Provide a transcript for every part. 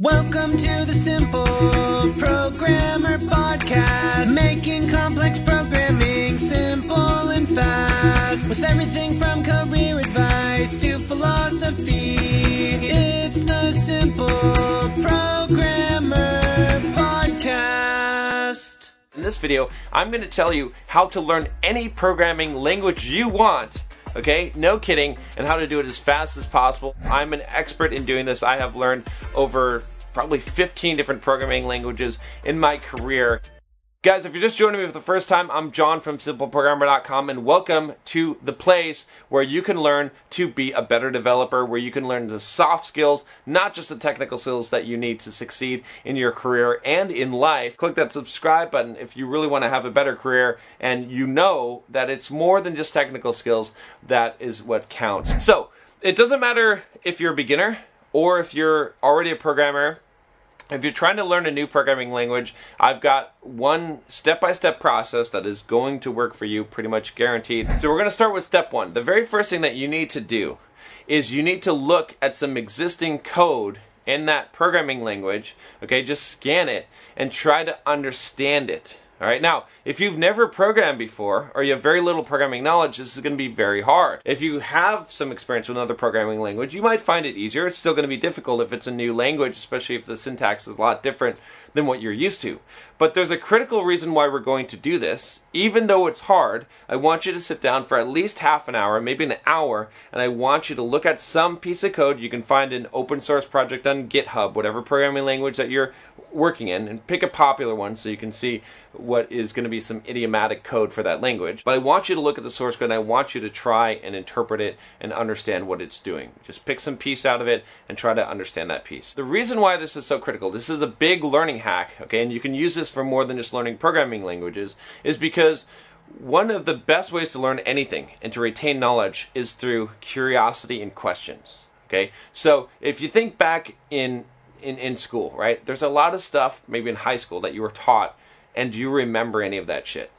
Welcome to the Simple Programmer Podcast, making complex programming simple and fast. With everything from career advice to philosophy, it's the Simple Programmer Podcast. In this video, I'm going to tell you how to learn any programming language you want. Okay, no kidding, and how to do it as fast as possible. I'm an expert in doing this. I have learned over probably 15 different programming languages in my career. Guys, if you're just joining me for the first time, I'm John from SimpleProgrammer.com and welcome to the place where you can learn to be a better developer, where you can learn the soft skills, not just the technical skills that you need to succeed in your career and in life. Click that subscribe button if you really want to have a better career and you know that it's more than just technical skills that is what counts. So, it doesn't matter if you're a beginner or if you're already a programmer if you're trying to learn a new programming language, I've got one step by step process that is going to work for you, pretty much guaranteed. So, we're going to start with step one. The very first thing that you need to do is you need to look at some existing code in that programming language, okay? Just scan it and try to understand it. All right, now, if you've never programmed before or you have very little programming knowledge, this is going to be very hard. If you have some experience with another programming language, you might find it easier. It's still going to be difficult if it's a new language, especially if the syntax is a lot different than what you're used to. But there's a critical reason why we're going to do this. Even though it's hard, I want you to sit down for at least half an hour, maybe an hour, and I want you to look at some piece of code you can find an open source project on GitHub, whatever programming language that you're working in, and pick a popular one so you can see what is going to be some idiomatic code for that language. But I want you to look at the source code and I want you to try and interpret it and understand what it's doing. Just pick some piece out of it and try to understand that piece. The reason why this is so critical, this is a big learning hack, okay, and you can use this for more than just learning programming languages, is because one of the best ways to learn anything and to retain knowledge is through curiosity and questions. Okay, so if you think back in in, in school, right? There's a lot of stuff, maybe in high school, that you were taught, and do you remember any of that shit?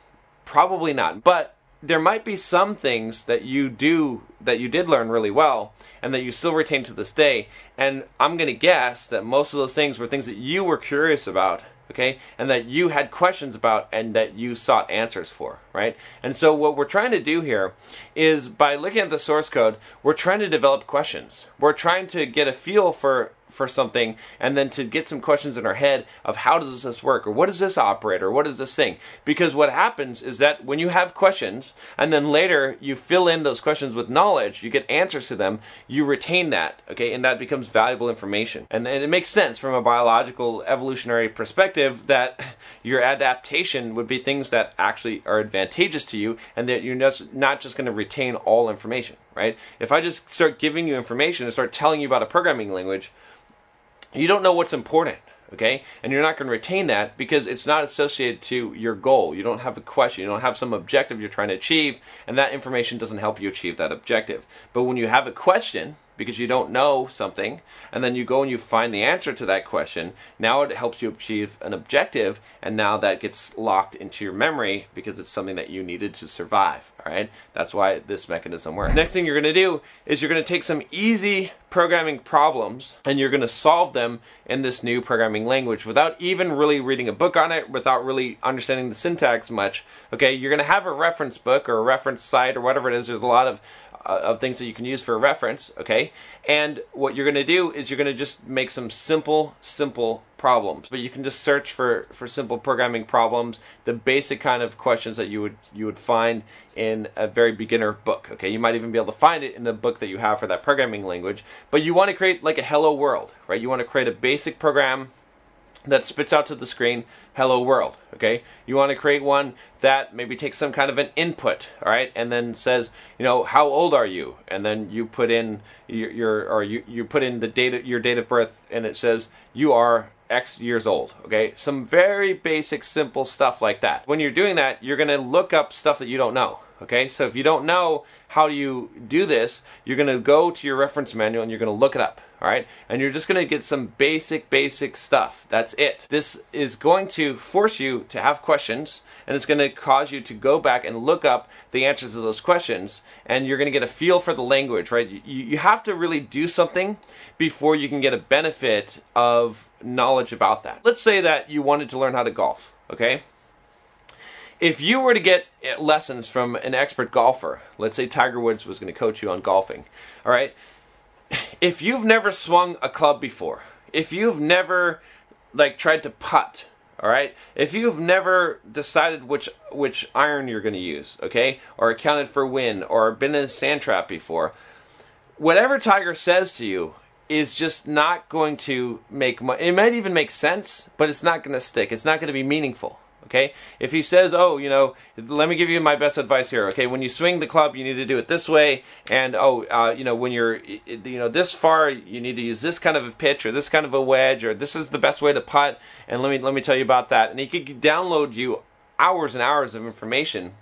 Probably not. But there might be some things that you do that you did learn really well and that you still retain to this day. And I'm going to guess that most of those things were things that you were curious about, okay, and that you had questions about and that you sought answers for, right? And so what we're trying to do here is by looking at the source code, we're trying to develop questions. We're trying to get a feel for for something and then to get some questions in our head of how does this work or what is this operator what is this thing? Because what happens is that when you have questions and then later you fill in those questions with knowledge you get answers to them you retain that okay? And that becomes valuable information. And, it makes sense from a biological evolutionary perspective that your adaptation would be things that actually are advantageous to you and that you're not just going to retain all information right? If i just start giving you information and start telling you about a programming language you don't know what's important okay? And you're not going to retain that because it's not associated to your goal. You don't have a question. You don't have some objective you're trying to achieve and that information doesn't help you achieve that objective. But when you have a question because you don't know something and then you go and you find the answer to that question. Now it helps you achieve an objective and now that gets locked into your memory because it's something that you needed to survive all right? That's why this mechanism works. Next thing you're going to do is you're going to take some easy programming problems and you're going to solve them in this new programming language without even really reading a book on it without really understanding the syntax much okay? You're going to have a reference book or a reference site or whatever it is. There's a lot of Uh, of things that you can use for reference, okay? And what you're going to do is you're going to just make some simple, simple problems. But you can just search for, for simple programming problems, the basic kind of questions that you would you would find in a very beginner book, okay? You might even be able to find it in the book that you have for that programming language. But you want to create like a hello world, right? You want to create a basic program that spits out to the screen hello world okay you want to create one that maybe takes some kind of an input all right and then says you know how old are you and then you put in your, your or you, you put in the date your date of birth and it says you are X years old. Okay, some very basic, simple stuff like that. When you're doing that, you're going to look up stuff that you don't know. Okay, so if you don't know how do you do this, you're going to go to your reference manual and you're going to look it up. All right, and you're just going to get some basic, basic stuff. That's it. This is going to force you to have questions, and it's going to cause you to go back and look up the answers to those questions, and you're going to get a feel for the language, right? You, you have to really do something before you can get a benefit of knowledge about that. Let's say that you wanted to learn how to golf, okay? If you were to get lessons from an expert golfer, let's say Tiger Woods was going to coach you on golfing, all right? If you've never swung a club before, if you've never like tried to putt, all right, if you've never decided which which iron you're going to use, okay, or accounted for wind, or been in a sand trap before, whatever Tiger says to you is just not going to make. Money it might even make sense, but it's not going to stick. It's not going to be meaningful. Okay? If he says, "Oh, you know, let me give you my best advice here. Okay, when you swing the club, you need to do it this way, and oh, uh, you know, when you're, you know, this far, you need to use this kind of a pitch or this kind of a wedge or this is the best way to putt." And let me let me tell you about that. And he could download you hours and hours of information,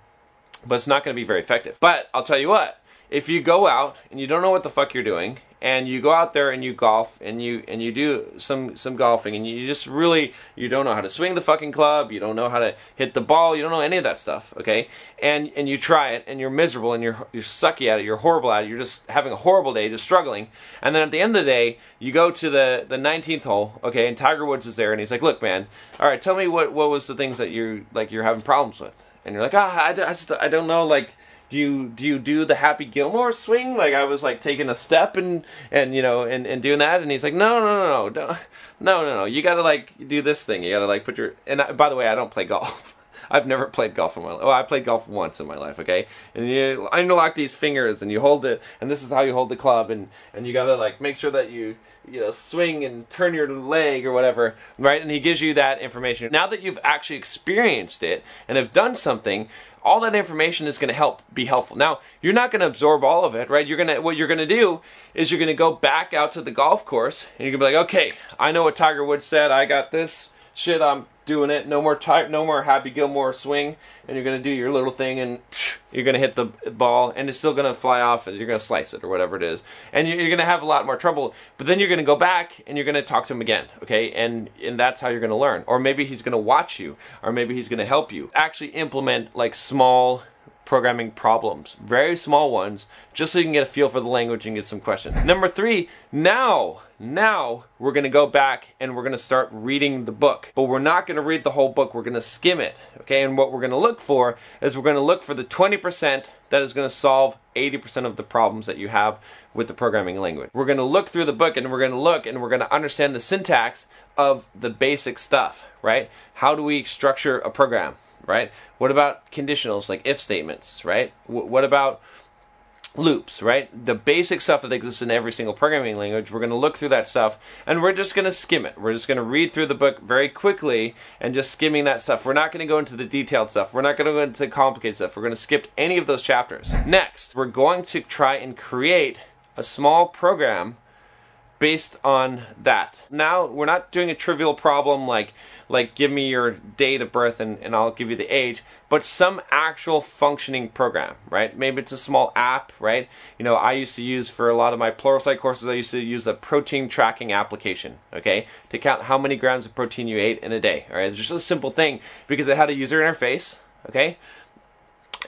but it's not going to be very effective. But I'll tell you what, if you go out and you don't know what the fuck you're doing and you go out there and you golf and you and you do some some golfing and you just really you don't know how to swing the fucking club you don't know how to hit the ball you don't know any of that stuff okay? And and you try it and you're miserable and you're you're sucky at it you're horrible at it you're just having a horrible day just struggling. And then at the end of the day you go to the the 19th hole okay and Tiger Woods is there and he's like look man all right tell me what what was the things that you like you're having problems with? And you're like ah I, I just I don't know like do you do you do the Happy Gilmore swing? Like I was like taking a step and and you know and, and doing that, and he's like, no no no no no no no, you got to like do this thing. You got to like put your and I, by the way, I don't play golf. I've never played golf in my life. Well, oh, I played golf once in my life, okay? And you unlock these fingers and you hold it, and this is how you hold the club, and, and you gotta like make sure that you you know swing and turn your leg or whatever, right? And he gives you that information. Now that you've actually experienced it and have done something, all that information is going to help be helpful. Now, you're not going to absorb all of it, right? You're going to what you're going to do is you're going to go back out to the golf course and you're going to be like, "Okay, I know what Tiger Woods said. I got this shit. I'm doing it. No more type, no more Happy Gilmore swing, and you're gonna do your little thing, and you're gonna hit the ball, and it's still gonna fly off, and you're gonna slice it or whatever it is, and you're gonna have a lot more trouble. But then you're gonna go back and you're gonna talk to him again, okay? And and that's how you're gonna learn. Or maybe he's gonna watch you, or maybe he's gonna help you actually implement like small programming problems, very small ones, just so you can get a feel for the language and get some questions. Number three, now, now we're going to go back and we're going to start reading the book. But we're not going to read the whole book, we're going to skim it. Okay, and what we're going to look for is we're going to look for the 20% that is going to solve 80% of the problems that you have with the programming language. We're going to look through the book and we're going to look and we're going to understand the syntax of the basic stuff, right? How do we structure a program? Right? What about conditionals like if statements, right? W- what about loops, right? The basic stuff that exists in every single programming language. We're going to look through that stuff and we're just going to skim it. We're just going to read through the book very quickly and just skimming that stuff. We're not going to go into the detailed stuff. We're not going to go into the complicated stuff. We're going to skip any of those chapters. Next, we're going to try and create a small program based on that. Now, we're not doing a trivial problem like like give me your date of birth and, and I'll give you the age, but some actual functioning program, right? Maybe it's a small app, right? You know, I used to use for a lot of my Pluralsight courses, I used to use a protein tracking application, okay, to count how many grams of protein you ate in a day, all right? It's just a simple thing because it had a user interface, okay?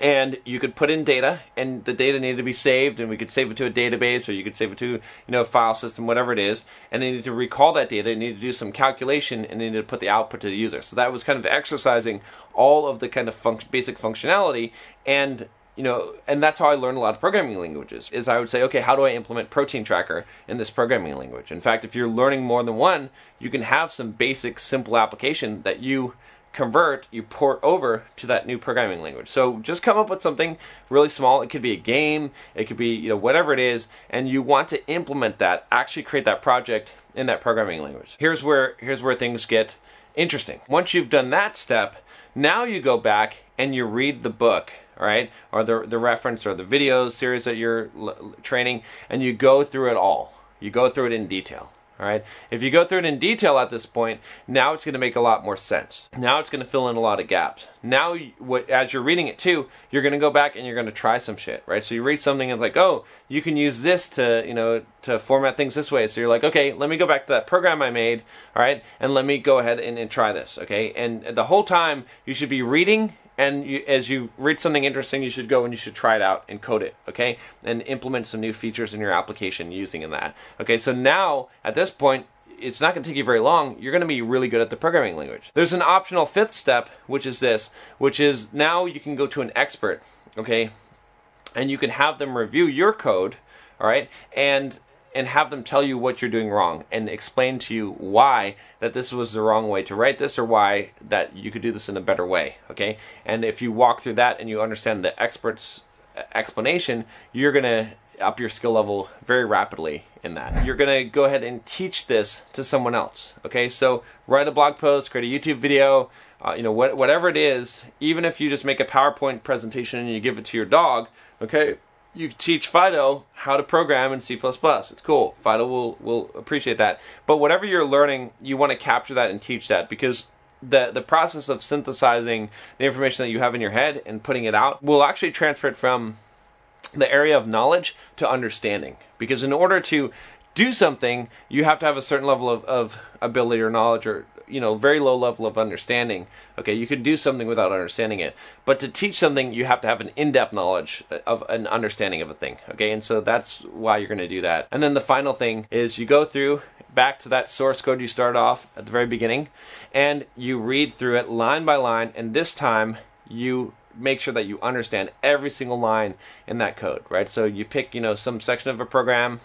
And you could put in data and the data needed to be saved and we could save it to a database or you could save it to you know a file system whatever it is. And they need to recall that data and need to do some calculation and they need to put the output to the user. So that was kind of exercising all of the kind of basic functionality. And you know and that's how i learned a lot of programming languages is i would say okay how do i implement protein tracker in this programming language? In fact if you're learning more than one you can have some basic simple application that you convert, you port over to that new programming language. So just come up with something really small. It could be a game, it could be, you know, whatever it is, and you want to implement that, actually create that project in that programming language. Here's where here's where things get interesting. Once you've done that step, now you go back and you read the book, right? Or the the reference or the video series that you're l- training and you go through it all. You go through it in detail All right. If you go through it in detail at this point, now it's going to make a lot more sense. Now it's going to fill in a lot of gaps. Now, what, as you're reading it too, you're going to go back and you're going to try some shit, right? So you read something and it's like, oh, you can use this to, you know, to format things this way. So you're like, okay, let me go back to that program I made, all right, and let me go ahead and, and try this, okay? And the whole time you should be reading and you, as you read something interesting, you should go and you should try it out and code it, okay? And implement some new features in your application using in that. Okay, so now at this point, it's not going to take you very long. You're going to be really good at the programming language. There's an optional fifth step, which is this, which is now you can go to an expert, okay? And you can have them review your code, all right? And and have them tell you what you're doing wrong and explain to you why that this was the wrong way to write this or why that you could do this in a better way okay? And if you walk through that and you understand the expert's uh, explanation you're going to up your skill level very rapidly in that. You're going to go ahead and teach this to someone else okay? So write a blog post create a youtube video uh, you know what, whatever it is even if you just make a powerpoint presentation and you give it to your dog okay you teach Fido how to program in C++. It's cool. Fido will will appreciate that. But whatever you're learning, you want to capture that and teach that because the the process of synthesizing the information that you have in your head and putting it out will actually transfer it from the area of knowledge to understanding. Because in order to do something, you have to have a certain level of, of ability or knowledge or you know very low level of understanding. Okay you can do something without understanding it. But to teach something you have to have an in-depth knowledge of an understanding of a thing okay? And so that's why you're going to do that. And then the final thing is you go through back to that source code you started off at the very beginning and you read through it line by line and this time you make sure that you understand every single line in that code right? So you pick you know some section of a program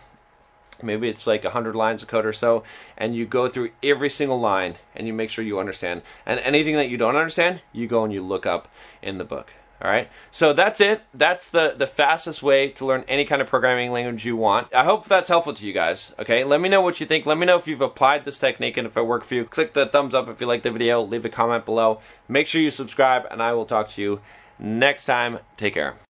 maybe it's like 100 lines of code or so and you go through every single line and you make sure you understand. And anything that you don't understand you go and you look up in the book. All right? So that's it. That's the the fastest way to learn any kind of programming language you want. I hope that's helpful to you guys okay? Let me know what you think. Let me know if you've applied this technique and if it worked for you. Click the thumbs up if you like the video. Leave a comment below. Make sure you subscribe and i will talk to you next time. Take care